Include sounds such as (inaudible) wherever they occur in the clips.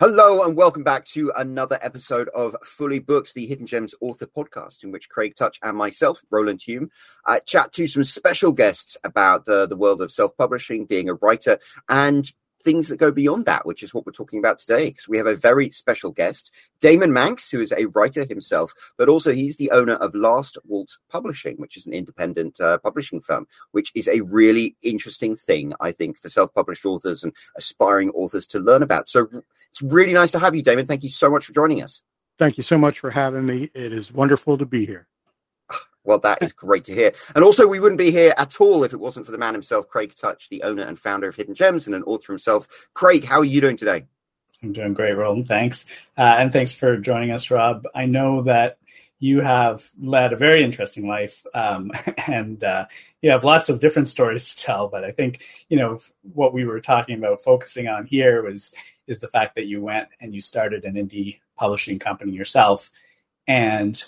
Hello and welcome back to another episode of Fully Booked, the Hidden Gems author podcast, in which Craig Touch and myself, Roland Hume, uh, chat to some special guests about the, the world of self publishing, being a writer, and things that go beyond that, which is what we're talking about today. Because we have a very special guest, Daemon Manx, who is a writer himself, but also he's the owner of Last Waltz Publishing, which is an independent uh, publishing firm, which is a really interesting thing, I think, for self published authors and aspiring authors to learn about. So it's really nice to have you, Daemon. Thank you so much for joining us. Thank you so much for having me. It is wonderful to be here. Well, that is great to hear. And also, we wouldn't be here at all if it wasn't for the man himself, Craig Touch, the owner and founder of Hidden Gems and an author himself. Craig, how are you doing today? I'm doing great, Roland. Thanks. Uh, and thanks for joining us, Rob. I know that you have led a very interesting life um, (laughs) and uh, you have lots of different stories to tell. But I think, you know, what we were talking about focusing on here was is the fact that you went and you started an indie publishing company yourself. And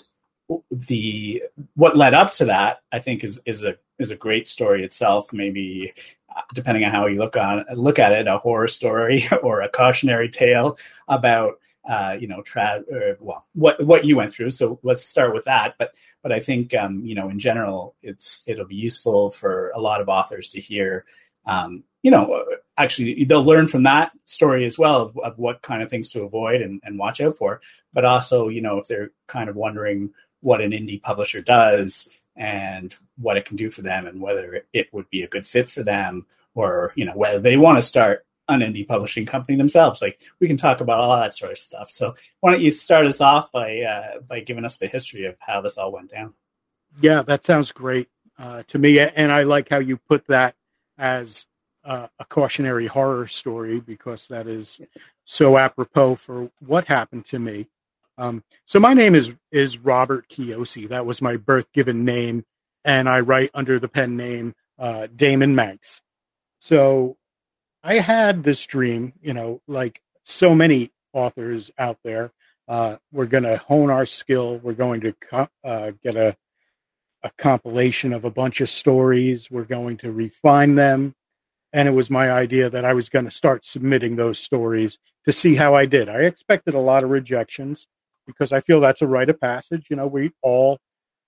the what led up to that, I think, is is a is a great story itself. Maybe depending on how you look on look at it, a horror story (laughs) or a cautionary tale about uh, you know tra- or, well what what you went through. So let's start with that. But but I think um, you know in general, it's it'll be useful for a lot of authors to hear. Um, you know, actually, they'll learn from that story as well of, of what kind of things to avoid and, and watch out for. But also, you know, if they're kind of wondering what an indie publisher does and what it can do for them and whether it would be a good fit for them or you know whether they want to start an indie publishing company themselves. Like we can talk about all that sort of stuff. So why don't you start us off by uh, by giving us the history of how this all went down? Yeah that sounds great uh, to me. And i like how you put that as uh, a cautionary horror story because that is so apropos for what happened to me um, so my name is is Robert Kiosi. That was my birth given name, and I write under the pen name uh, Daemon Manx. So I had this dream, you know, like so many authors out there. Uh, we're going to hone our skill. We're going to co- uh, get a a compilation of a bunch of stories. We're going to refine them. And it was my idea that I was going to start submitting those stories to see how I did. I expected a lot of rejections because I feel that's a rite of passage. You know, we all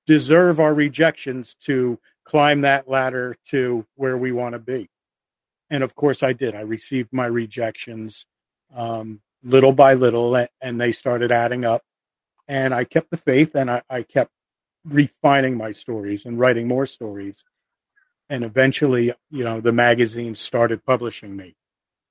deserve our rejections to climb that ladder to where we want to be. And of course, I did. I received my rejections um, little by little, and they started adding up. And I kept the faith, and I, I kept refining my stories and writing more stories. And eventually, you know, the magazine started publishing me.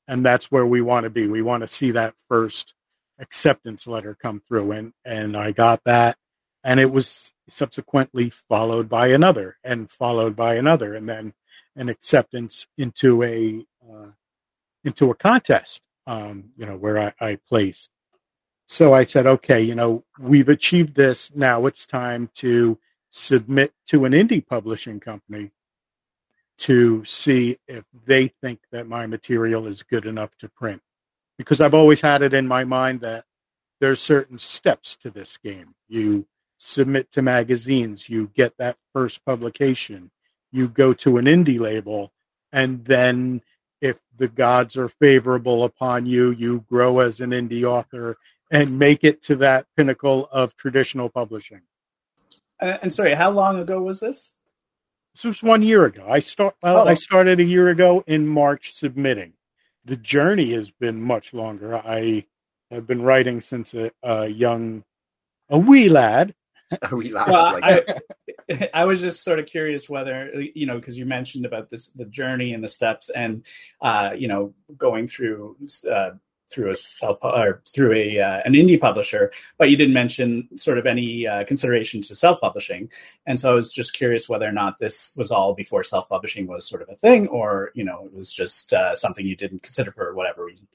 And that's where we want to be. We want to see that first acceptance letter come through and and I got that and it was subsequently followed by another and followed by another and then an acceptance into a uh, into a contest um, you know where I, I placed. So I said okay you know we've achieved this. Now it's time to submit to an indie publishing company to see if they think that my material is good enough to print because I've always had it in my mind that there's certain steps to this game. You submit to magazines, you get that first publication, you go to an indie label, and then if the gods are favorable upon you, you grow as an indie author and make it to that pinnacle of traditional publishing. Uh, and sorry, how long ago was this? This was one year ago. I start. Well, oh. I started a year ago in March submitting the journey has been much longer. I have been writing since a, a young, a wee lad. (laughs) A wee lad. Well, like I, I, was just sort of curious whether you know because you mentioned about this the journey and the steps and uh, you know going through uh, through a self or through a uh, an indie publisher, but you didn't mention sort of any uh, consideration to self publishing. And so I was just curious whether or not this was all before self publishing was sort of a thing, or you know, it was just uh, something you didn't consider for whatever reason.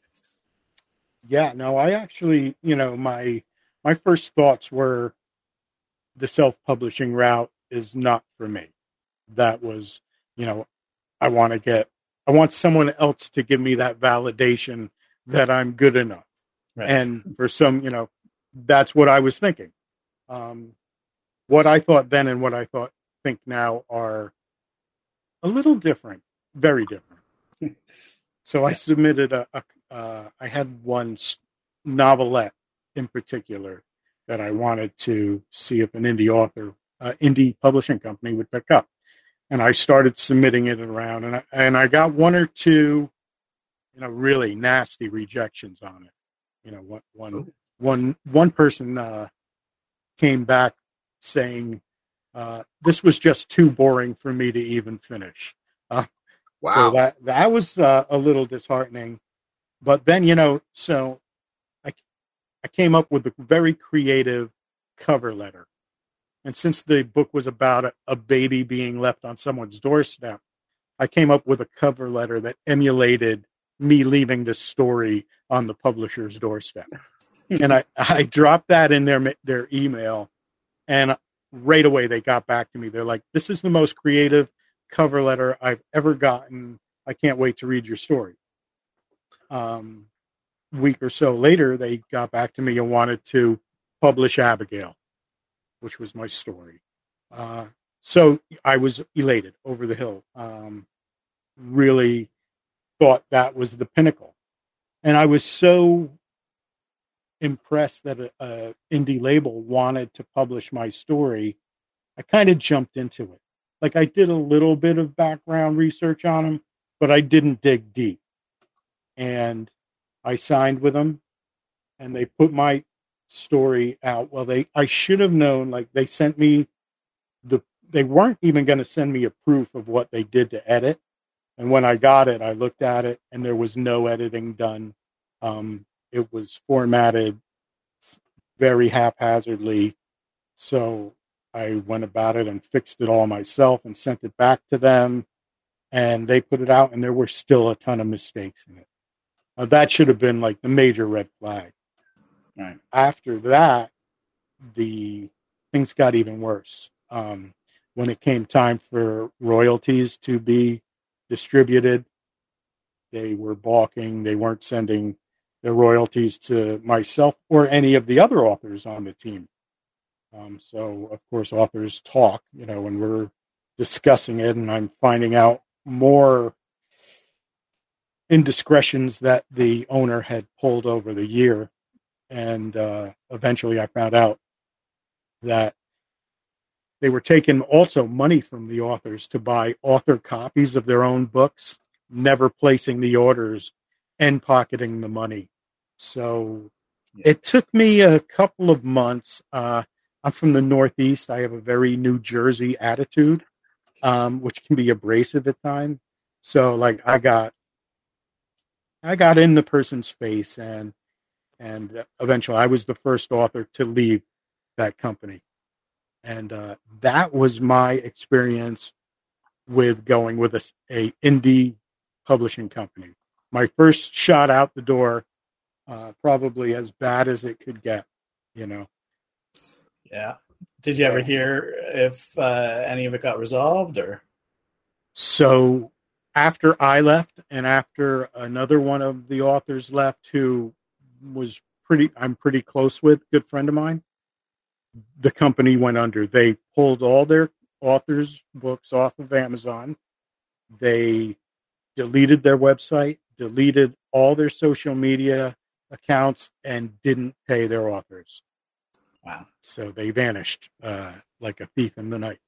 Yeah, no, I actually, you know, my my first thoughts were the self publishing route is not for me. That was, you know, I want to get, I want someone else to give me that validation that I'm good enough. Right. And for some, you know, that's what I was thinking. Um, what I thought then and what I thought think now are a little different, very different. (laughs) so I submitted a, a uh, I had one novelette in particular that I wanted to see if an indie author, uh, indie publishing company would pick up. And I started submitting it around, and I, and I got one or two, you know, really nasty rejections on it. You know, one one one one person uh, came back saying uh, this was just too boring for me to even finish. Uh, Wow. so that that was uh, a little disheartening. But then you know, so I I came up with a very creative cover letter, and since the book was about a, a baby being left on someone's doorstep, I came up with a cover letter that emulated me leaving the story on the publisher's doorstep, (laughs) and I I dropped that in their their email, and right away they got back to me. They're like, "This is the most creative." cover letter I've ever gotten. I can't wait to read your story. Um, week or so later, they got back to me and wanted to publish Abigail, which was my story. Uh, so I was elated over the hill. Um, really thought that was the pinnacle. And I was so impressed that a, a indie label wanted to publish my story. I kind of jumped into it like I did a little bit of background research on them, but I didn't dig deep. And I signed with them and they put my story out. Well, they I should have known like they sent me the they weren't even going to send me a proof of what they did to edit. And when I got it, I looked at it and there was no editing done. Um, it was formatted very haphazardly. So I went about it and fixed it all myself and sent it back to them. And they put it out, and there were still a ton of mistakes in it. Uh, that should have been like the major red flag. Right. After that, the things got even worse. Um, when it came time for royalties to be distributed, they were balking. They weren't sending their royalties to myself or any of the other authors on the team. Um, so, of course, authors talk, you know, when we're discussing it, and I'm finding out more indiscretions that the owner had pulled over the year. And uh, eventually I found out that they were taking also money from the authors to buy author copies of their own books, never placing the orders and pocketing the money. So Yeah. it took me a couple of months. Uh, I'm from the Northeast. I have a very New Jersey attitude, um, which can be abrasive at times. So, like, I got, I got in the person's face, and and eventually, I was the first author to leave that company, and uh, that was my experience with going with a, a indie publishing company. My first shot out the door, uh, probably as bad as it could get, you know. Yeah. Did you ever hear if uh, any of it got resolved or? So after I left and after another one of the authors left who was pretty I'm pretty close with, good friend of mine, the company went under. They pulled all their authors' books off of Amazon. They deleted their website, deleted all their social media accounts and didn't pay their authors. Wow. So they vanished uh, like a thief in the night.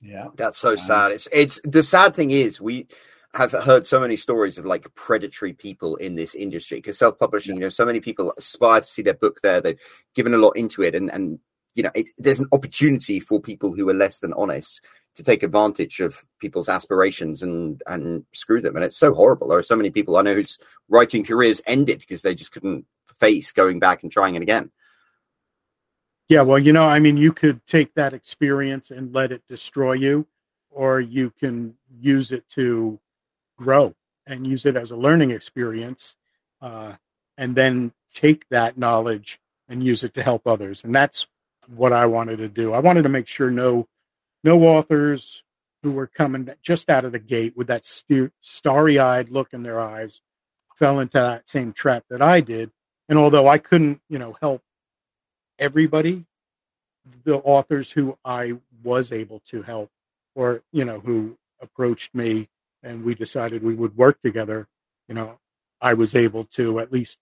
Yeah. That's so Wow. sad. It's it's the sad thing is we have heard so many stories of like predatory people in this industry because self-publishing, you know, so many people aspire to see their book there. They've given a lot into it, and and you know, it, there's an opportunity for people who are less than honest to take advantage of people's aspirations and and screw them. And it's so horrible. There are so many people I know whose writing careers ended because they just couldn't face going back and trying it again. Yeah, well, you know, I mean, you could take that experience and let it destroy you, or you can use it to grow and use it as a learning experience, uh, and then take that knowledge and use it to help others. And that's what I wanted to do. I wanted to make sure no, no authors who were coming just out of the gate with that st- starry-eyed look in their eyes fell into that same trap that I did. And although I couldn't, you know, help everybody the authors who I was able to help or you know who approached me and we decided we would work together you know I was able to at least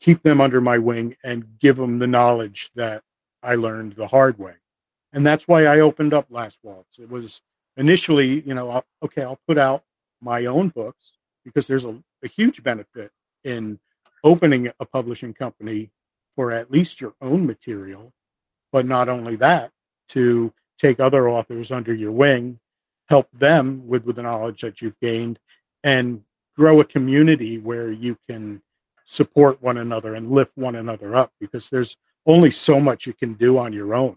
keep them under my wing and give them the knowledge that I learned the hard way. And that's why I opened up Last Waltz. It was initially, you know, okay, I'll put out my own books because there's a, a huge benefit in opening a publishing company for at least your own material, but not only that, to take other authors under your wing, help them with, with the knowledge that you've gained, and grow a community where you can support one another and lift one another up because there's only so much you can do on your own.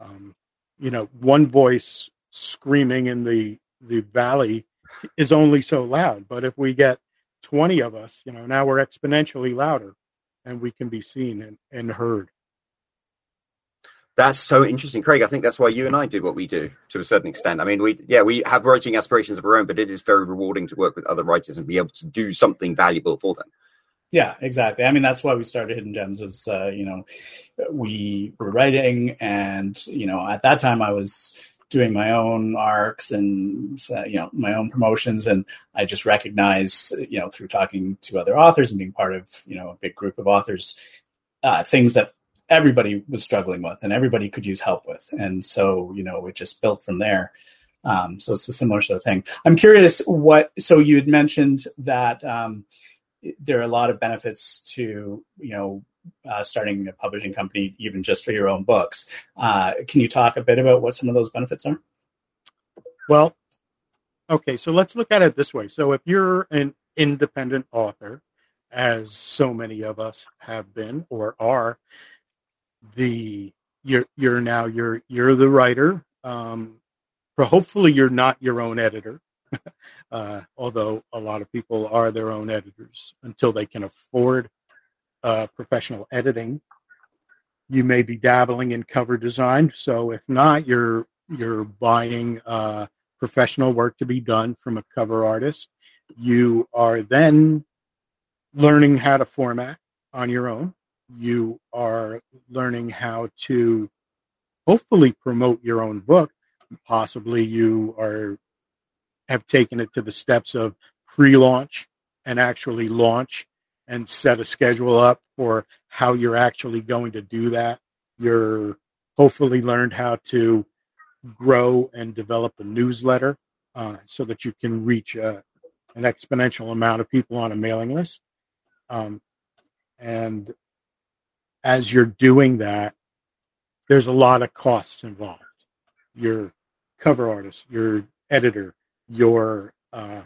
Um, you know, one voice screaming in the the valley is only so loud, but if we get 20 of us, you know, now we're exponentially louder and we can be seen and, and heard. That's so interesting, Craig. I think that's why you and I do what we do to a certain extent. I mean, we yeah, we have writing aspirations of our own, but it is very rewarding to work with other writers and be able to do something valuable for them. Yeah, exactly. I mean, that's why we started Hidden Gems. Was uh, you know, we were writing, and you know, at that time I was doing my own arcs and uh, you know my own promotions and i just recognize you know through talking to other authors and being part of you know a big group of authors uh, things that everybody was struggling with and everybody could use help with and so you know it just built from there um, so it's a similar sort of thing i'm curious what so you had mentioned that um, there are a lot of benefits to you know uh, starting a publishing company, even just for your own books. Uh, can you talk a bit about what some of those benefits are? Well, okay, so let's look at it this way. So if you're an independent author, as so many of us have been or are, the you're you're now you're you're the writer. Um, hopefully, you're not your own editor. (laughs) uh, although a lot of people are their own editors until they can afford uh, professional editing. You may be dabbling in cover design. So if not, you're you're buying uh, professional work to be done from a cover artist. You are then learning how to format on your own. You are learning how to hopefully promote your own book. Possibly you are have taken it to the steps of pre-launch and actually launch and set a schedule up for how you're actually going to do that. You're hopefully learned how to grow and develop a newsletter uh, so that you can reach a, an exponential amount of people on a mailing list. Um, and as you're doing that, there's a lot of costs involved. Your cover artist, your editor, your uh,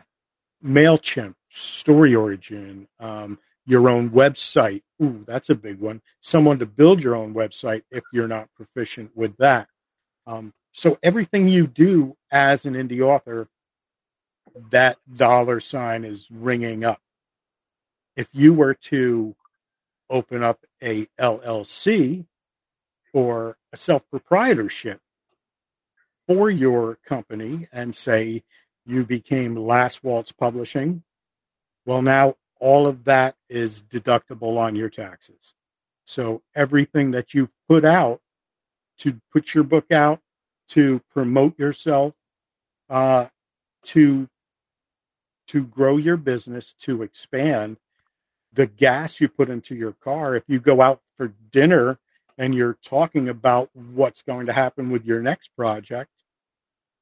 MailChimp, StoryOrigin, um, your own website. Ooh, that's a big one. Someone to build your own website if you're not proficient with that. Um, so everything you do as an indie author, that dollar sign is ringing up. If you were to open up a LLC or a self proprietorship for your company and say you became Last Waltz Publishing, well, now all of that is deductible on your taxes. So everything that you put out to put your book out, to promote yourself, uh, to to grow your business, to expand, the gas you put into your car. If you go out for dinner and you're talking about what's going to happen with your next project,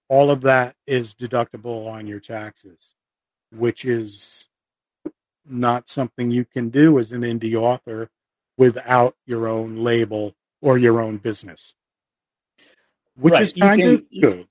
all of that is deductible on your taxes, which is not something you can do as an indie author without your own label or your own business, which right. is kind can, of good.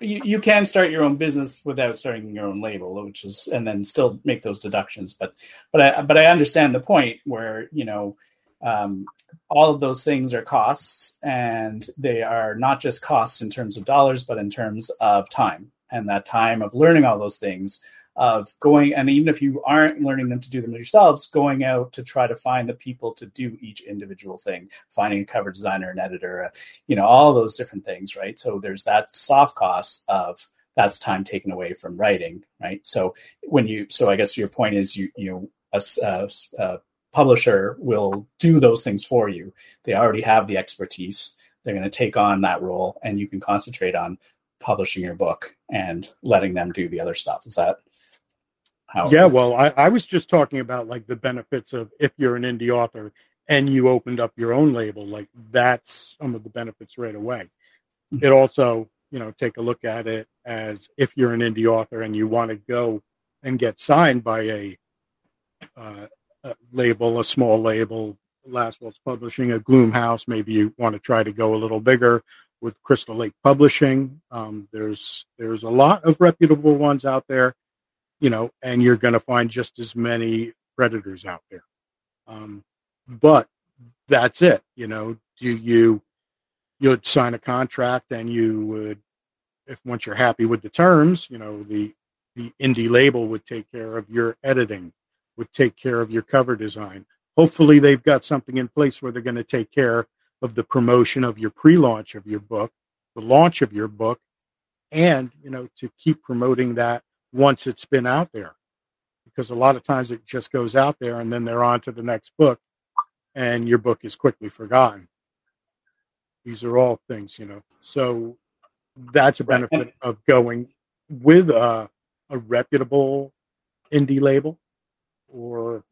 You, you can start your own business without starting your own label, which is, and then still make those deductions. But, but I, but I understand the point where you know, um, all of those things are costs, and they are not just costs in terms of dollars, but in terms of time, and that time of learning all those things of going and even if you aren't learning them to do them yourselves going out to try to find the people to do each individual thing finding a cover designer an editor you know all those different things right? So there's that soft cost of that's time taken away from writing right? So when you so i guess your point is you you know a, a, a publisher will do those things for you they already have the expertise they're going to take on that role and you can concentrate on publishing your book and letting them do the other stuff is that how? Yeah, well, I, I was just talking about like the benefits of if you're an indie author and you opened up your own label, like that's some of the benefits right away. Mm-hmm. It also, you know, take a look at it as if you're an indie author and you want to go and get signed by a, uh, label, a small label, Last Waltz Publishing, a Gloom House. Maybe you want to try to go a little bigger with Crystal Lake Publishing. Um, there's there's a lot of reputable ones out there, you know, and you're going to find just as many predators out there. Um, but that's it. You know, do you you'd sign a contract and you would, if once you're happy with the terms, you know, the the indie label would take care of your editing, would take care of your cover design. Hopefully, they've got something in place where they're going to take care of the promotion of your pre-launch of your book, the launch of your book, and you know to keep promoting that once it's been out there, because a lot of times it just goes out there and then they're on to the next book, and your book is quickly forgotten. These are all things, you know. So that's a benefit right. of going with a, a reputable indie label, or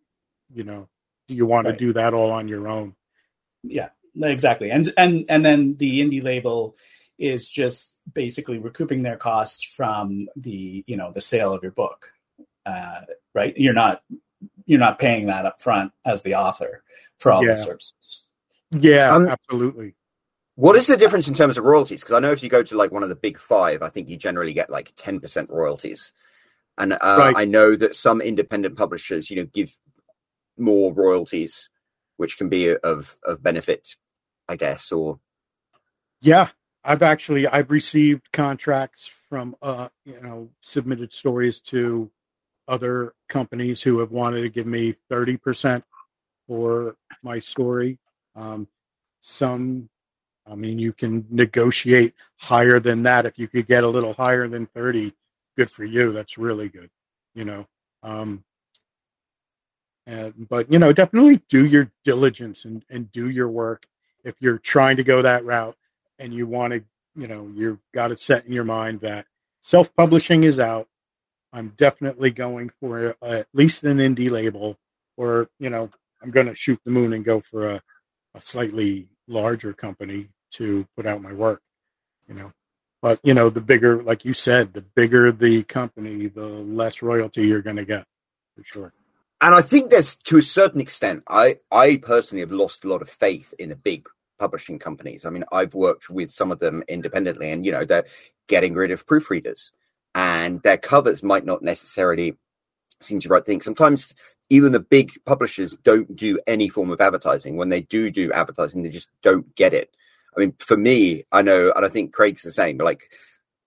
you know, do you want right. to do that all on your own? Yeah, exactly. And and and then the indie label is just basically recouping their cost from the you know the sale of your book. Uh, right? You're not you're not paying that up front as the author for all yeah. the services. Yeah um, absolutely. what is the difference in terms of royalties? Because i know if you go to like one of the big five i think you generally get like 10% royalties and uh, right. i know that some independent publishers you know give more royalties which can be of of benefit I guess, or yeah, I've actually I've received contracts from uh you know submitted stories to other companies who have wanted to give me 30% for my story. Um, some, I mean, you can negotiate higher than that. If you could get a little higher than 30, good for you. That's really good, you know. Um, and, but, you know, definitely do your diligence and, and do your work if you're trying to go that route and you want to, you know, you've got it set in your mind that self publishing is out. I'm definitely going for a, at least an indie label, or, you know, I'm going to shoot the moon and go for a, a slightly larger company to put out my work, you know. But, you know, the bigger, like you said, the bigger the company, the less royalty you're going to get for sure and I think that's to a certain extent, I I personally have lost a lot of faith in the big publishing companies. I mean, I've worked with some of them independently, and you know they're getting rid of proofreaders, and their covers might not necessarily seem to write things. Sometimes even the big publishers don't do any form of advertising. When they do do advertising, they just don't get it. I mean, for me, I know, and I think Craig's the same. Like,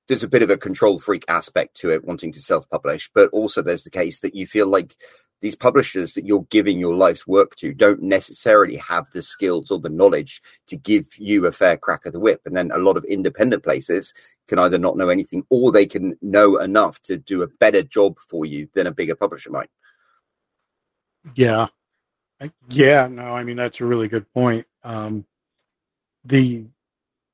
there's a bit of a control freak aspect to it, wanting to self-publish, but also there's the case that you feel like these publishers that you're giving your life's work to don't necessarily have the skills or the knowledge to give you a fair crack of the whip. And then a lot of independent places can either not know anything or they can know enough to do a better job for you than a bigger publisher might. Yeah. Yeah, no, I mean that's a really good point. Um, the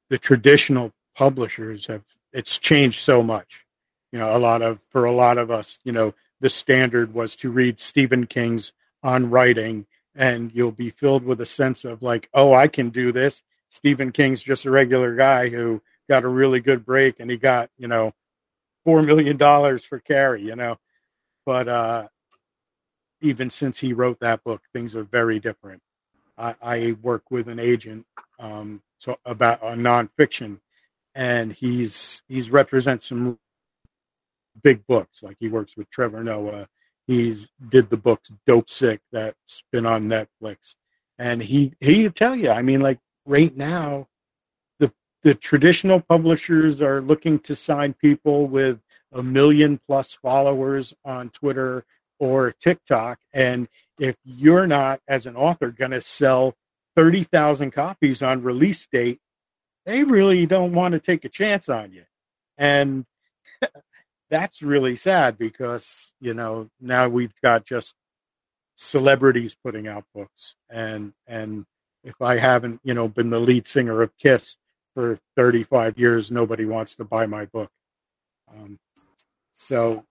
the traditional publishers have it's changed so much. You know, a lot of for a lot of us, you know, the standard was to read Stephen King's on writing and you'll be filled with a sense of like, oh, I can do this. Stephen King's just a regular guy who got a really good break and he got, you know, four million dollars for Carrie, you know. But uh even since he wrote that book, things are very different. I, I work with an agent um so about a nonfiction and he's he's represents some big books. Like he works with Trevor Noah. He's did the books Dopesick that's been on Netflix, and he he tell you. I mean, like right now, the the traditional publishers are looking to sign people with a million plus followers on Twitter or TikTok, and if you're not as an author going to sell thirty thousand copies on release date, they really don't want to take a chance on you. And (laughs) that's really sad because you know now we've got just celebrities putting out books and and if i haven't you know been the lead singer of kiss for 35 years nobody wants to buy my book um, so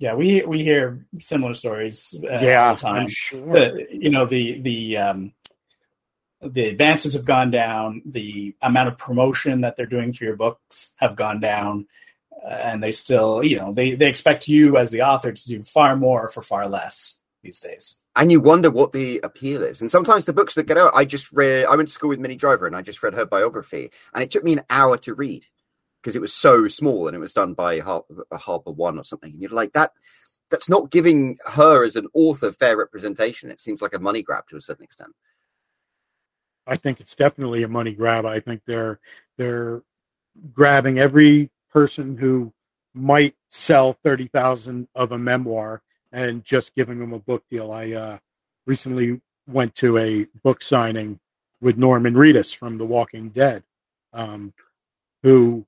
Yeah, we we hear similar stories. Uh, yeah, all the time. I'm sure. The, you know the the um, the advances have gone down. The amount of promotion that they're doing for your books have gone down, uh, and they still, you know, they they expect you as the author to do far more for far less these days. and you wonder what the appeal is. And sometimes the books that get out, I just read. I went to school with Minnie Driver, and I just read her biography, and it took me an hour to read because it was so small, and it was done by Harper, Harper One or something. And you're like that. That's not giving her as an author fair representation. It seems like a money grab to a certain extent. I think it's definitely a money grab. I think they're they're grabbing every person who might sell thirty thousand of a memoir and just giving them a book deal. I uh, recently went to a book signing with Norman Reedus from The Walking Dead, um, who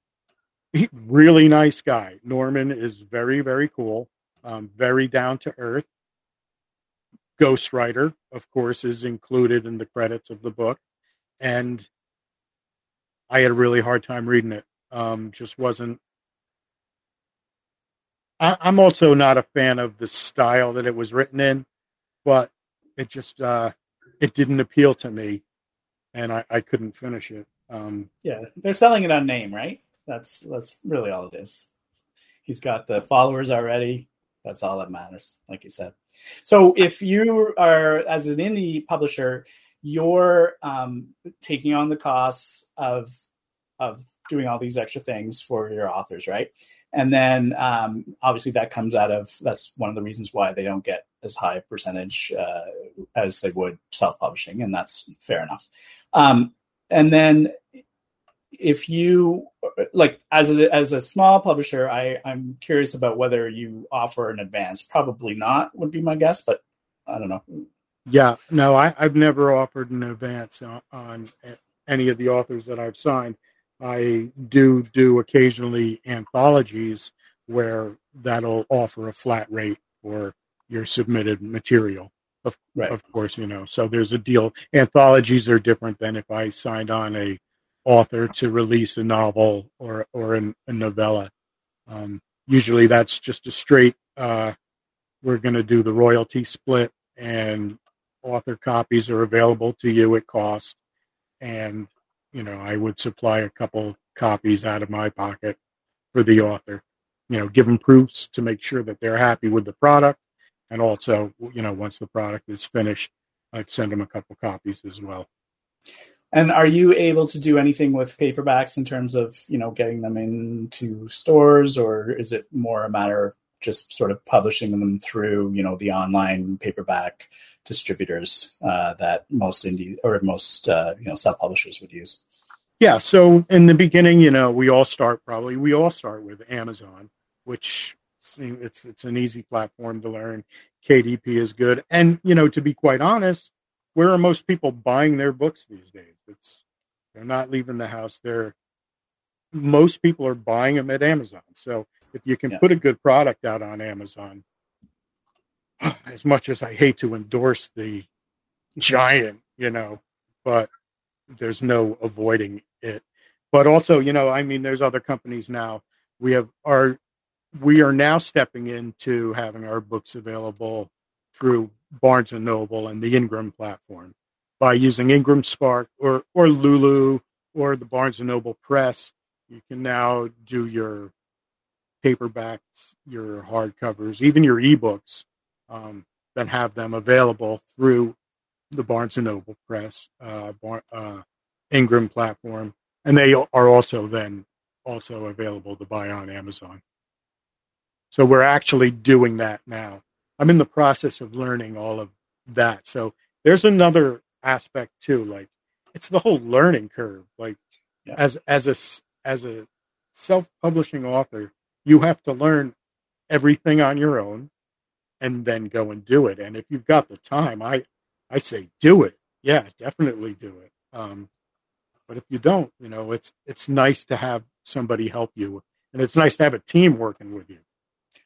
he, really nice guy. Norman is very very cool, um, very down to earth. Ghostwriter, of course, is included in the credits of the book, and I had a really hard time reading it. Um, just wasn't. I, I'm also not a fan of the style that it was written in, but it just uh, it didn't appeal to me, and I, I couldn't finish it. Um, Yeah, they're selling it on name, right? That's that's really all it is. He's got the followers already. That's all that matters, like you said. So if you are as an indie publisher, you're um, taking on the costs of of doing all these extra things for your authors, right? And then um, obviously that comes out of that's one of the reasons why they don't get as high percentage uh, as they would self publishing, and that's fair enough. Um, and then if you like as a, as a small publisher I, i'm curious about whether you offer an advance probably not would be my guess but i don't know Yeah, no, I, I've never offered an advance on, on any of the authors that I've signed. I do do occasionally anthologies where that'll offer a flat rate for your submitted material. Of, Right. of course, you know, so there's a deal. Anthologies are different than if I signed on a author to release a novel or or an, a novella. Um, usually, that's just a straight. Uh, we're going to do the royalty split, and author copies are available to you at cost. And you know, I would supply a couple copies out of my pocket for the author. You know, give them proofs to make sure that they're happy with the product, and also, you know, once the product is finished, I'd send them a couple copies as well. And are you able to do anything with paperbacks in terms of you know getting them into stores or is it more a matter of just sort of publishing them through you know the online paperback distributors uh, that most indie or most uh, you know self publishers would use Yeah. So in the beginning, you know, we all start probably we all start with Amazon, which it's it's an easy platform to learn. KDP is good, and you know, to be quite honest, where are most people buying their books these days? It's they're not leaving the house. They're most people are buying them at Amazon. So if you can Yeah. put a good product out on Amazon, (sighs) as much as I hate to endorse the giant, you know, but there's no avoiding it. But also, you know, I mean, there's other companies now. We have our, we are now stepping into having our books available through Barnes and Noble and the Ingram platform by using IngramSpark or or Lulu or the Barnes and Noble Press. You can now do your paperbacks, your hardcovers, even your ebooks, um, then have them available through the Barnes Noble Press, uh, Bar- uh, Ingram platform, and they are also then also available to buy on Amazon. So we're actually doing that now. I'm in the process of learning all of that. So there's another aspect too. Like it's the whole learning curve. Like Yeah. as as a as a self-publishing author, you have to learn everything on your own and then go and do it. And if you've got the time, I I say do it. Yeah, definitely do it. Um, but if you don't, you know, it's it's nice to have somebody help you, and it's nice to have a team working with you.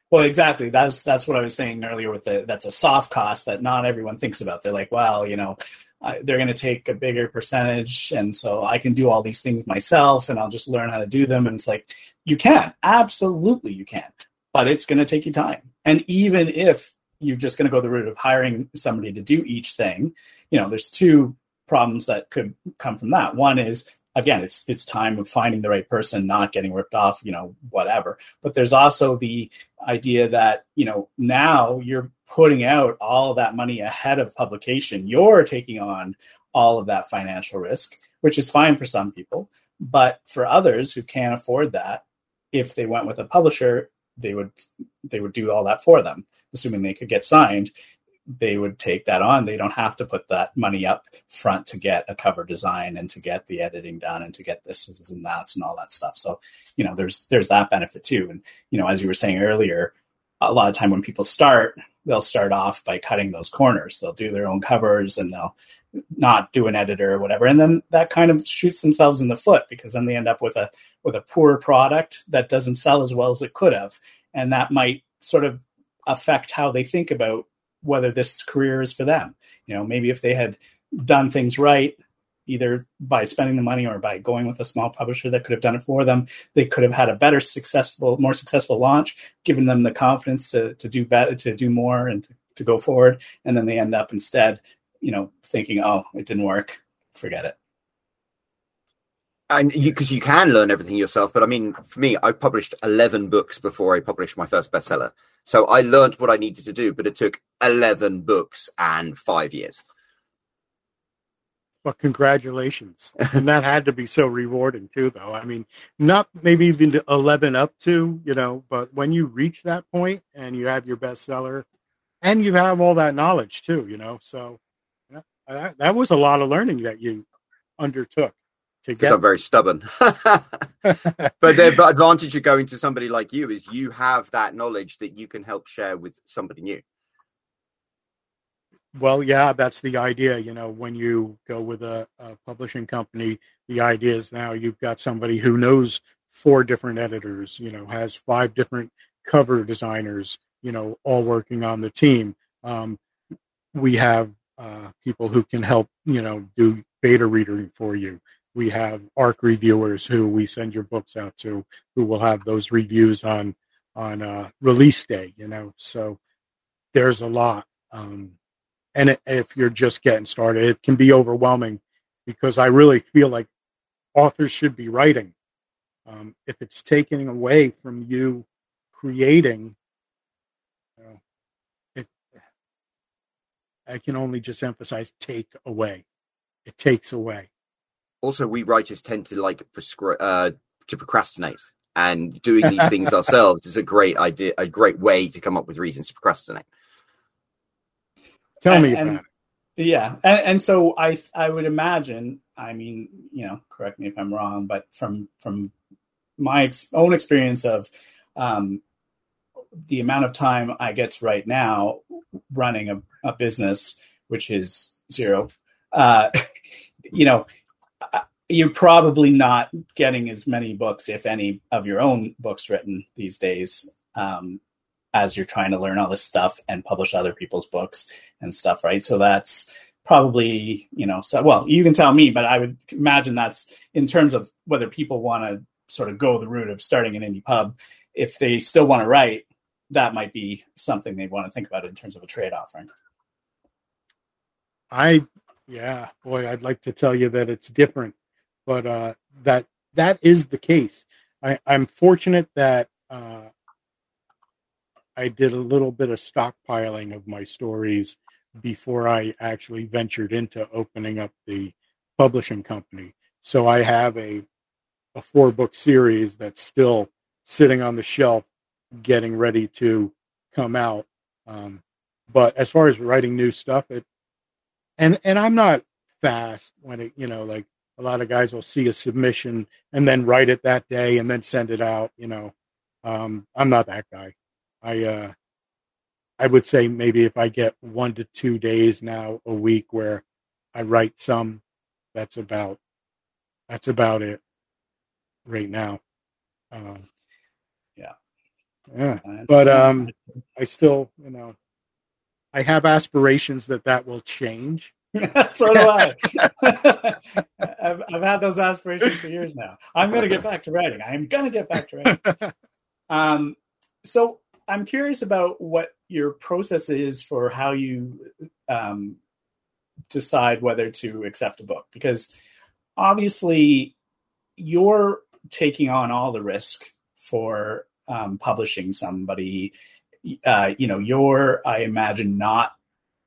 Well, exactly. That's that's what I was saying earlier. With the that's a soft cost that not everyone thinks about. They're like, well, you know, I, they're going to take a bigger percentage, and so I can do all these things myself, and I'll just learn how to do them. And it's like you can, absolutely, you can. but it's going to take you time. And even if you're just going to go the route of hiring somebody to do each thing, you know, there's two problems that could come from that. One is again, it's it's time of finding the right person, not getting ripped off, you know, whatever. But there's also the idea that you know now you're putting out all that money ahead of publication. You're taking on all of that financial risk, which is fine for some people, but for others who can't afford that, if they went with a publisher, they would they would do all that for them, assuming they could get signed they would take that on. They don't have to put that money up front to get a cover design and to get the editing done and to get this and that's and all that stuff. So, you know, there's there's that benefit too. And you know, as you were saying earlier, a lot of time when people start, they'll start off by cutting those corners. They'll do their own covers and they'll not do an editor or whatever. And then that kind of shoots themselves in the foot because then they end up with a with a poor product that doesn't sell as well as it could have. And that might sort of affect how they think about whether this career is for them. You know, maybe if they had done things right, either by spending the money or by going with a small publisher that could have done it for them, they could have had a better successful, more successful launch, given them the confidence to to do better, to do more, and to, to go forward. And then they end up instead, you know, thinking, "Oh, it didn't work. Forget it." And you because you, can learn everything yourself but i mean for me i published 11 books before i published my first bestseller so I learned what I needed to do, but it took 11 books and five years. Well, congratulations. and that had to be so rewarding too, though. I mean, not maybe even 11 up to, you know, but when you reach that point and you have your bestseller and you have all that knowledge too, you know, so yeah, that, that was a lot of learning that you undertook get. I'm very stubborn. (laughs) but the (laughs) advantage of going to somebody like you is you have that knowledge that you can help share with somebody new. Well, yeah, that's the idea. You know, when you go with a, a publishing company, the idea is now you've got somebody who knows four different editors, you know, has five different cover designers, you know, all working on the team. Um, we have uh, people who can help, you know, do beta reading for you we have ARC reviewers who we send your books out to, who will have those reviews on on uh, release day. You know, so there's a lot. Um, and it, if you're just getting started, it can be overwhelming because I really feel like authors should be writing. Um, if it's taking away from you creating, you know, it, I can only just emphasize take away. It takes away also we writers tend to like prescri- uh, to procrastinate and doing these things ourselves is a great idea a great way to come up with reasons to procrastinate. Tell and, me about and, it. Yeah and, and, so i i would imagine i mean you know correct me if i'm wrong but from from my ex- own experience of um, the amount of time i get to right now running a, a business which is zero uh, (laughs) you know you're probably not getting as many books, if any, of your own books written these days um, as you're trying to learn all this stuff and publish other people's books and stuff, right? So that's probably, you know, so well, you can tell me, but I would imagine that's in terms of whether people want to sort of go the route of starting an indie pub. If they still want to write, that might be something they want to think about in terms of a trade offering. I yeah, boy, I'd like to tell you that it's different, but uh, that that is the case. I, am fortunate that uh, I did a little bit of stockpiling of my stories before I actually ventured into opening up the publishing company. So I have a a four book series that's still sitting on the shelf, getting ready to come out. Um, but as far as writing new stuff, it and and I'm not fast when it you know like a lot of guys will see a submission and then write it that day and then send it out you know. Um, i'm not that guy. I uh i would say maybe if i get one to two days now a week where i write some that's about that's about it right now. Um, yeah. Yeah. But um i still you know I have aspirations that that will change. (laughs) so do I. (laughs) I've, I've had those aspirations for years now. I'm going to get back to writing. I am going to get back to writing. (laughs) Um, so I'm curious about what your process is for how you um, decide whether to accept a book because obviously you're taking on all the risk for um, publishing somebody. Uh, you know, you're, I imagine, not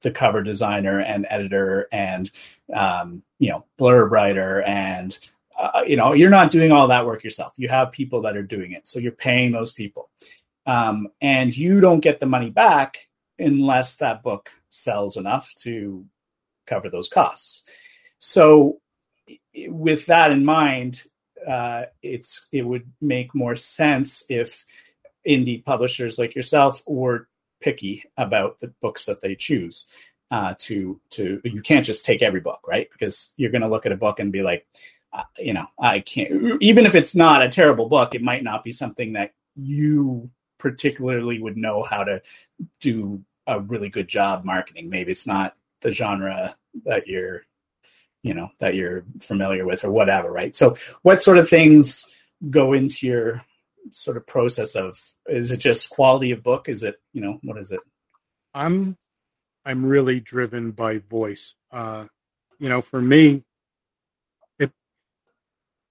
the cover designer and editor and um, you know blurb writer and uh, you know you're not doing all that work yourself. You have people that are doing it so you're paying those people. Um, and you don't get the money back unless that book sells enough to cover those costs. So with that in mind uh, it's it would make more sense if indie publishers like yourself were picky about the books that they choose. Uh, to to you can't just take every book, right? Because you're going to look at a book and be like, uh, you know, I can't. Even if it's not a terrible book, it might not be something that you particularly would know how to do a really good job marketing. Maybe it's not the genre that you're you know that you're familiar with or whatever right so what sort of things go into your sort of process of is it just quality of book? Is it you know what is it? I'm i'm really driven by voice. Uh you know for me if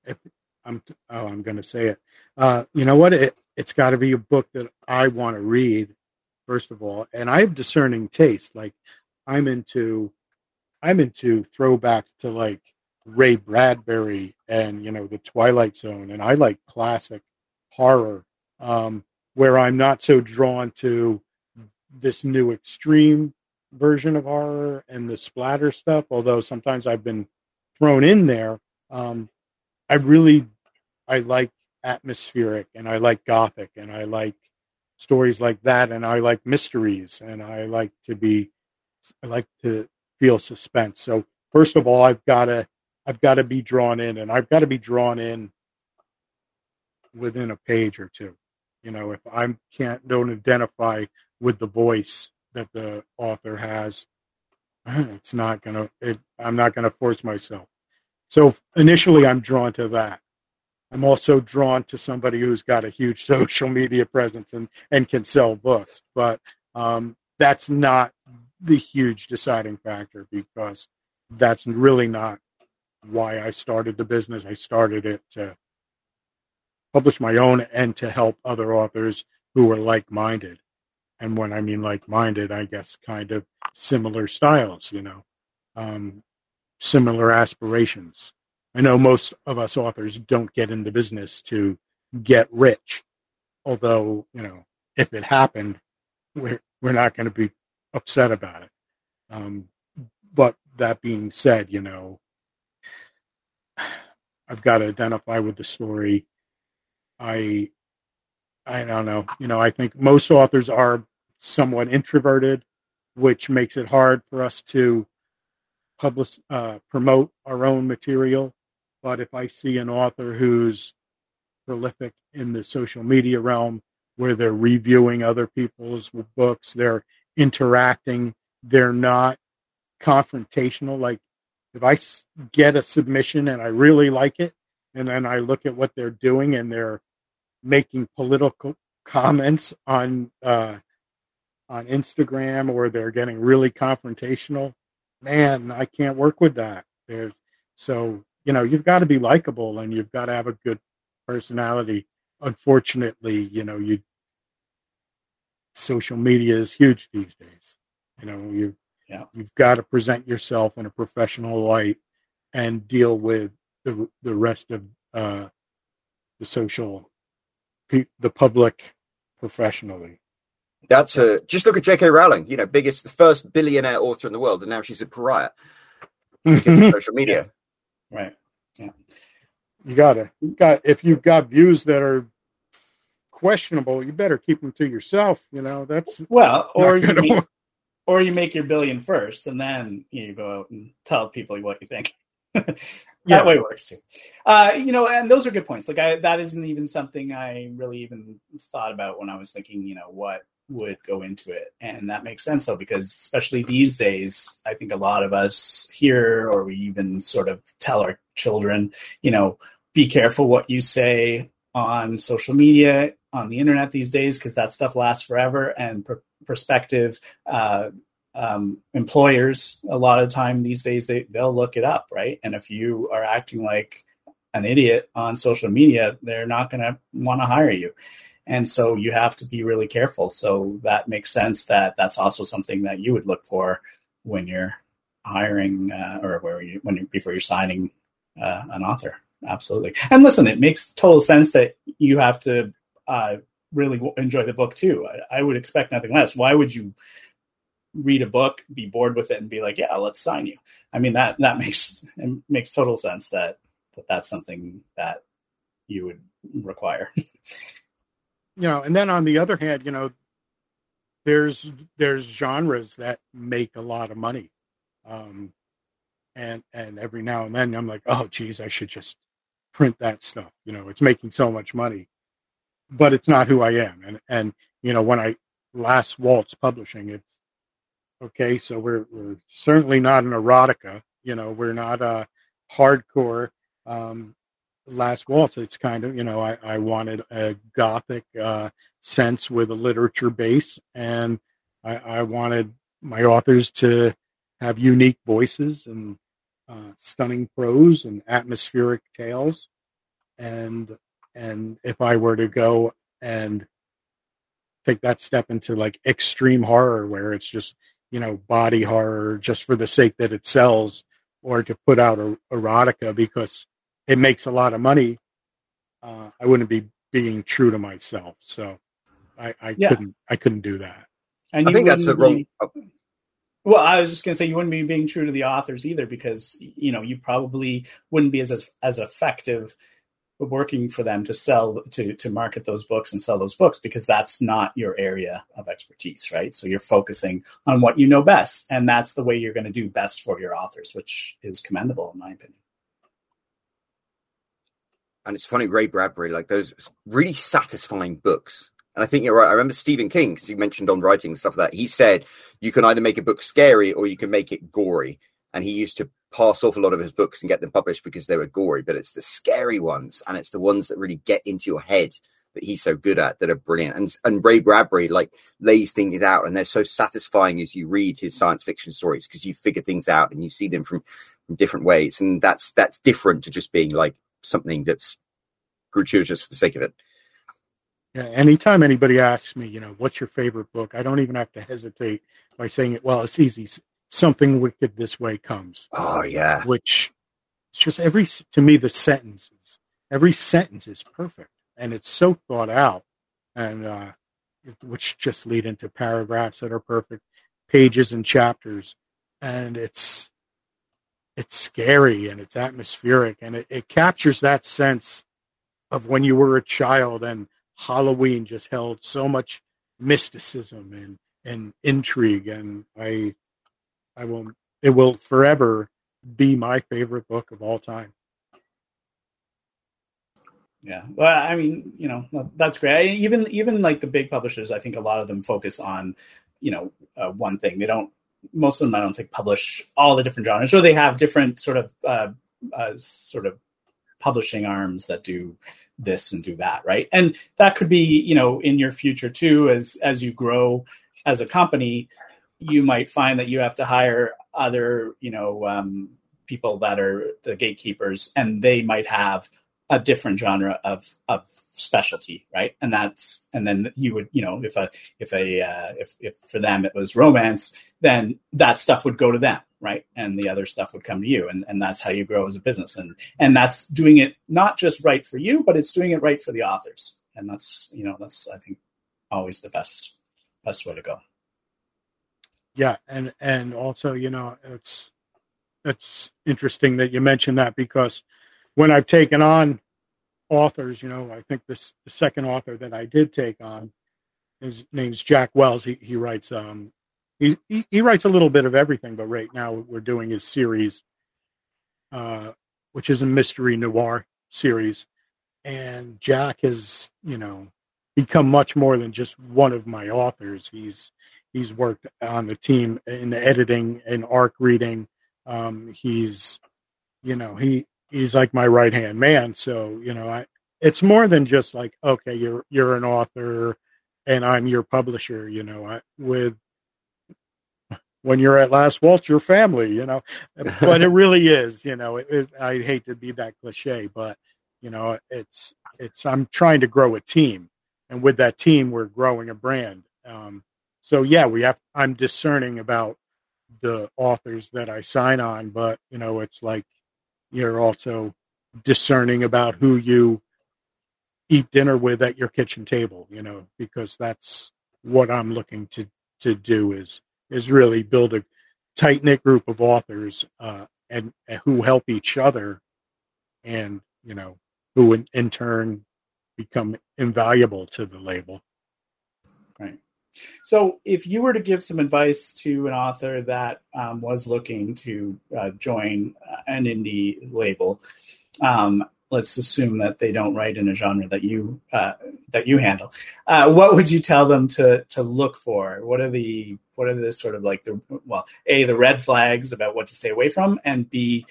if i'm oh i'm gonna say it. Uh you know what? It it's got to be a book that i want to read first of all and i have discerning taste. Like i'm into i'm into throwbacks to like ray bradbury and you know the twilight zone and i like classic horror, um, where I'm not so drawn to this new extreme version of horror and the splatter stuff. Although sometimes I've been thrown in there, um, I really I like atmospheric and I like gothic and I like stories like that and I like mysteries and I like to be I like to feel suspense. So first of all, I've got to I've got to be drawn in and I've got to be drawn in within a page or two. You know, if I can't don't identify with the voice that the author has, (clears throat) it's not gonna. It, I'm not gonna force myself. So initially, I'm drawn to that. I'm also drawn to somebody who's got a huge (laughs) social media presence and and can sell books, but um, that's not the huge deciding factor because that's really not why I started the business. I started it to publish my own and to help other authors who are like-minded. And when I mean like-minded, I guess kind of similar styles, you know, um, similar aspirations. I know most of us authors don't get in the business to get rich, although you know if it happened, we're we're not going to be upset about it. Um, but that being said, you know, (sighs) I've got to identify with the story I I don't know. You know, I think most authors are somewhat introverted, which makes it hard for us to publish uh, promote our own material. But if I see an author who's prolific in the social media realm, where they're reviewing other people's books, they're interacting, they're not confrontational. Like if I get a submission and I really like it, and then I look at what they're doing and they're making political comments on uh, on Instagram or they're getting really confrontational, man, I can't work with that. There's so you know you've got to be likable and you've got to have a good personality. Unfortunately, you know you social media is huge these days. You know you yeah. you've got to present yourself in a professional light and deal with the the rest of uh, the social the public professionally. That's a just look at J.K. Rowling. You know, biggest, the first billionaire author in the world, and now she's a pariah because of (laughs) social media. Right. Yeah. You gotta got if you've got views that are questionable, you better keep them to yourself. You know, that's well, or you make, or you make your billion first, and then you go out and tell people what you think. (laughs) yeah. that way works too. Uh, you know, and those are good points. Like I, that isn't even something I really even thought about when I was thinking, you know, what would go into it. And that makes sense though, because especially these days, I think a lot of us here, or we even sort of tell our children, you know, be careful what you say on social media. on the internet these days because that stuff lasts forever and pr- prospective uh, um, employers a lot of time these days they, they'll look it up right? And if you are acting like an idiot on social media they're not going to want to hire you. And so you have to be really careful. So that makes sense that that's also something that you would look for when you're hiring uh, or where you when you before you're signing uh, an author. Absolutely. And listen it makes total sense that you have to uh, really enjoy the book too. I, I would expect nothing less. Why would you read a book, be bored with it, and be like, "Yeah, let's sign you." I mean that that (laughs) makes makes total sense that, that that's something that you would require. (laughs) you know, and then on the other hand, you know, there's there's genres that make a lot of money, um, and and every now and then I'm like, oh, geez, I should just print that stuff. You know, it's making so much money, but it's not who I am. And and you know, when I last waltz publishing, it's Okay, so we're we're certainly not an erotica. You know, we're not a hardcore um, last waltz. It's kind of you know I, I wanted a gothic uh, sense with a literature base, and I, I wanted my authors to have unique voices and uh, stunning prose and atmospheric tales. And and if I were to go and take that step into like extreme horror, where it's just you know, body horror just for the sake that it sells or to put out a, erotica because it makes a lot of money, uh, I wouldn't be being true to myself. So I, I yeah. couldn't, I couldn't do that. And I think that's the wrong. Oh. Well, I was just going to say you wouldn't be being true to the authors either because you know you probably wouldn't be as as effective working for them to sell to to market those books and sell those books because that's not your area of expertise right so you're focusing on what you know best and that's the way you're going to do best for your authors which is commendable in my opinion and it's funny ray bradbury like those really satisfying books and I think you're right. I remember Stephen King, you mentioned on writing stuff like that. He said you can either make a book scary or you can make it gory. And he used to pass off a lot of his books and get them published because they were gory, but it's the scary ones and it's the ones that really get into your head that he's so good at that are brilliant. And and Ray Bradbury like lays things out and they're so satisfying as you read his science fiction stories because you figure things out and you see them from, from different ways. And that's that's different to just being like something that's gratuitous for the sake of it. Yeah, anytime anybody asks me, you know, what's your favorite book, I don't even have to hesitate by saying it. Well, it's easy something wicked this way comes. Oh yeah. Which it's just every to me the sentences, every sentence is perfect and it's so thought out and uh which just lead into paragraphs that are perfect, pages and chapters and it's it's scary and it's atmospheric and it, it captures that sense of when you were a child and Halloween just held so much mysticism and and intrigue and I I will. It will forever be my favorite book of all time. Yeah, well, I mean, you know, that's great. Even even like the big publishers, I think a lot of them focus on, you know, uh, one thing. They don't. Most of them, I don't think, publish all the different genres, or they have different sort of uh, uh, sort of publishing arms that do this and do that, right? And that could be, you know, in your future too, as as you grow as a company, you might find that you have to hire other, you know, um, people that are the gatekeepers, and they might have a different genre of of specialty, right? And that's and then you would, you know, if a if a uh, if if for them it was romance, then that stuff would go to them, right? And the other stuff would come to you, and and that's how you grow as a business, and and that's doing it not just right for you, but it's doing it right for the authors, and that's you know that's I think always the best best way to go yeah and and also you know it's it's interesting that you mentioned that because when i've taken on authors you know i think this the second author that i did take on his name's jack wells. He, he writes um he, he, he writes a little bit of everything but right now we're doing his series uh which is a mystery noir series. And jack has you know become much more than just one of my authors. He's He's worked on the team in the editing and arc reading. Um, he's, you know, he he's like my right hand man. So you know, I it's more than just like okay, you're you're an author and I'm your publisher. You know, I, with when you're at last waltz, your family. You know, (laughs) but it really is. You know, it, it, I hate to be that cliche, but you know, it's it's I'm trying to grow a team, and with that team, we're growing a brand. Um, so yeah, we have. I'm discerning about the authors that I sign on, but you know, it's like you're also discerning about who you eat dinner with at your kitchen table, you know, because that's what I'm looking to to do is is really build a tight knit group of authors uh, and, and, who help each other, and you know, who in, in turn become invaluable to the label. Right. So, if you were to give some advice to an author that um, was looking to uh, join an indie label, um, let's assume that they don't write in a genre that you uh, that you handle. Uh, what would you tell them to to look for? What are the what are the sort of like the well, a the red flags about what to stay away from, and b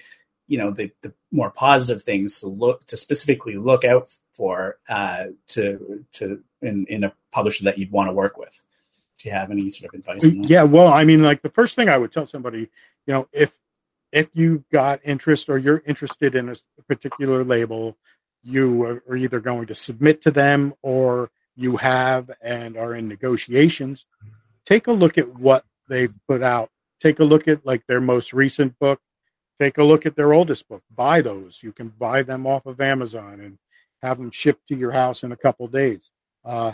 you know the the more positive things to look to specifically look out for uh, to to in in a publisher that you'd want to work with. Do you have any sort of advice? Yeah, well, I mean, like the first thing I would tell somebody, you know, if if you've got interest or you're interested in a particular label, you are either going to submit to them or you have and are in negotiations. Take a look at what they've put out. Take a look at like their most recent book. Take a look at their oldest book. Buy those. You can buy them off of Amazon and have them shipped to your house in a couple days. Uh,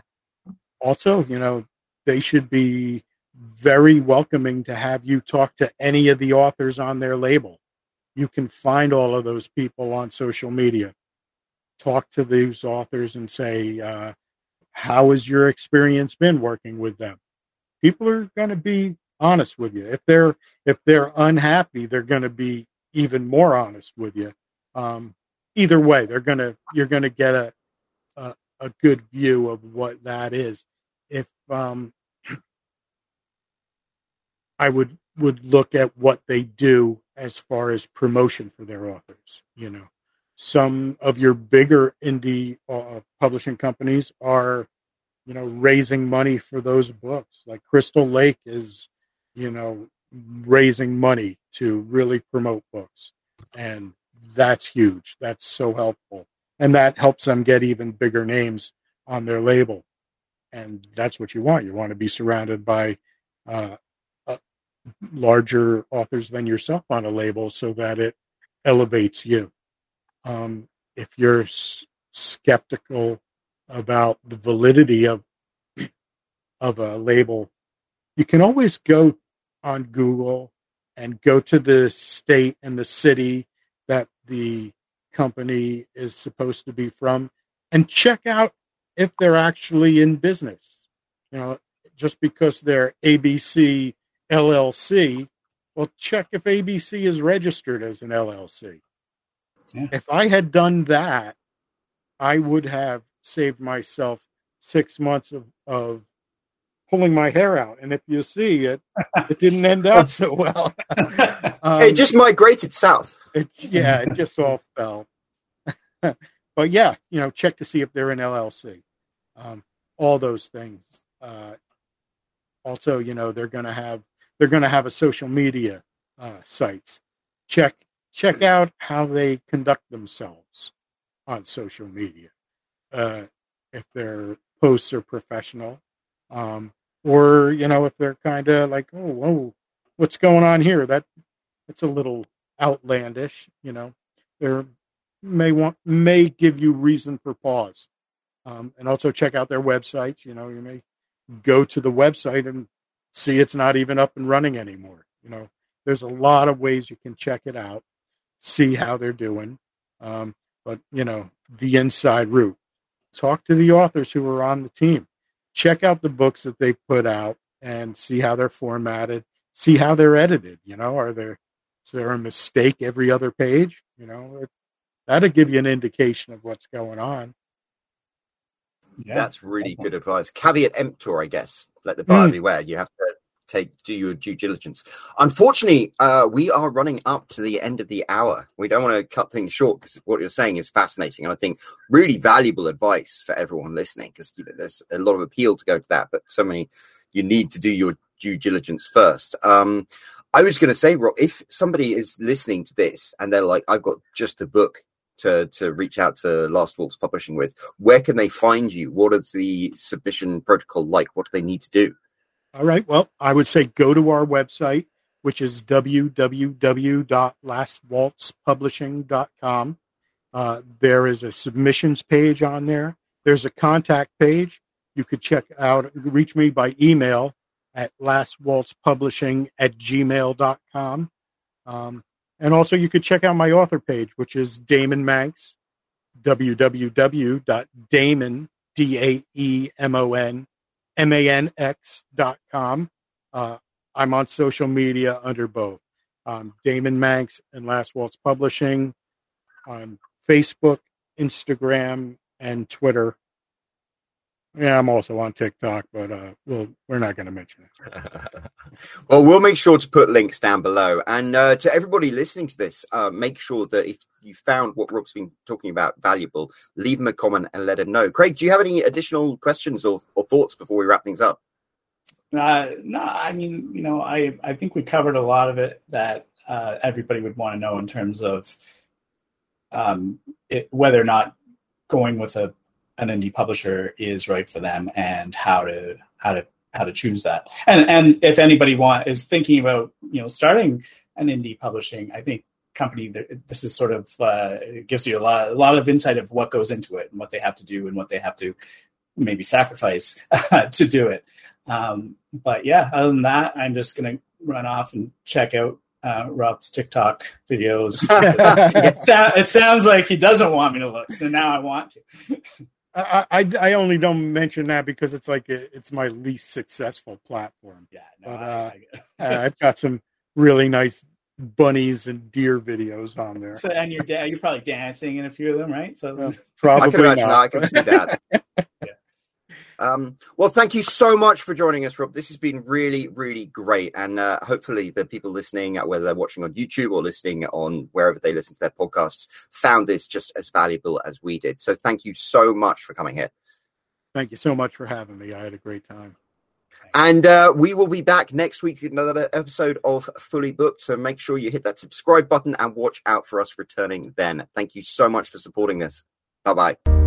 also, you know, they should be very welcoming to have you talk to any of the authors on their label. You can find all of those people on social media. Talk to these authors and say, uh, how has your experience been working with them? People are going to be honest with you. If they're if they're unhappy, they're going to be even more honest with you. Um, either way, they're gonna you're going to get a, a, a good view of what that is. If um, I would would look at what they do as far as promotion for their authors. You know, some of your bigger indie uh, publishing companies are, you know, raising money for those books. Like Crystal Lake is, you know, raising money to really promote books, and that's huge. That's so helpful, and that helps them get even bigger names on their label. And that's what you want. You want to be surrounded by uh, larger authors than yourself on a label so that it elevates you. Um, if you're s- skeptical about the validity of (clears throat) of a label, you can always go on Google and go to the state and the city that the company is supposed to be from and check out if they're actually in business. You know, just because they're ABC LLC. Well, check if ABC is registered as an LLC. Yeah. If I had done that, I would have saved myself six months of, of pulling my hair out. And if you see it, it didn't end out (laughs) so well. (laughs) um, it just migrated south. It, yeah, it just all fell. (laughs) but yeah, you know, check to see if they're an LLC. Um, all those things. Uh, also, you know, they're going to have they're going to have a social media uh, sites. Check check out how they conduct themselves on social media. Uh, if their posts are professional, um, or you know if they're kind of like, oh, whoa, what's going on here? That it's a little outlandish. You know, there may want may give you reason for pause. Um, and also check out their websites. You know, you may go to the website and see it's not even up and running anymore. You know, there's a lot of ways you can check it out, see how they're doing. Um, but you know, the inside route. Talk to the authors who are on the team. Check out the books that they put out and see how they're formatted. See how they're edited. You know, are there is there a mistake every other page? You know, it, that'll give you an indication of what's going on. Yeah, That's really good advice. Caveat emptor, I guess. Let the buyer mm. beware. You have to take do your due diligence. Unfortunately, uh, we are running up to the end of the hour. We don't want to cut things short because what you're saying is fascinating and I think really valuable advice for everyone listening because you know, there's a lot of appeal to go to that, but so many you need to do your due diligence first. Um, I was going to say, Rob, if somebody is listening to this and they're like, I've got just a book to to reach out to Last Waltz Publishing with, where can they find you? What is the submission protocol like? What do they need to do? All right. Well, I would say go to our website, which is www.lastwaltzpublishing.com. Uh, there is a submissions page on there. There's a contact page. You could check out, reach me by email at lastwaltzpublishing at gmail.com. Um, and also you could check out my author page, which is Daemon Manx, www.daemon, D-A-E-M-O-N, manx.com. Uh, I'm on social media under both Daemon Manx and Last Waltz Publishing on Facebook, Instagram, and Twitter. Yeah, I'm also on TikTok, but uh, we'll, we're not going to mention it. (laughs) well, we'll make sure to put links down below. And uh, to everybody listening to this, uh, make sure that if you found what Rob's been talking about valuable, leave him a comment and let him know. Craig, do you have any additional questions or, or thoughts before we wrap things up? Uh, no, I mean, you know, I, I think we covered a lot of it that uh, everybody would want to know in terms of um, it, whether or not going with a an indie publisher is right for them and how to how to how to choose that. And and if anybody want is thinking about you know starting an indie publishing, I think company this is sort of uh, gives you a lot a lot of insight of what goes into it and what they have to do and what they have to maybe sacrifice (laughs) to do it. Um, but yeah, other than that, I'm just gonna run off and check out uh, Rob's TikTok videos. (laughs) it, so- it sounds like he doesn't want me to look, so now I want to. (laughs) I, I, I only don't mention that because it's like a, it's my least successful platform. Yeah, no, but uh, I, I've got some really nice bunnies and deer videos on there. So, and you're da- you're probably dancing in a few of them, right? So well, probably I can imagine. Not. I can see that. (laughs) Um, well, thank you so much for joining us, Rob. This has been really, really great. And uh, hopefully, the people listening, uh, whether they're watching on YouTube or listening on wherever they listen to their podcasts, found this just as valuable as we did. So, thank you so much for coming here. Thank you so much for having me. I had a great time. And uh, we will be back next week with another episode of Fully Booked. So make sure you hit that subscribe button and watch out for us returning then. Thank you so much for supporting us. Bye bye.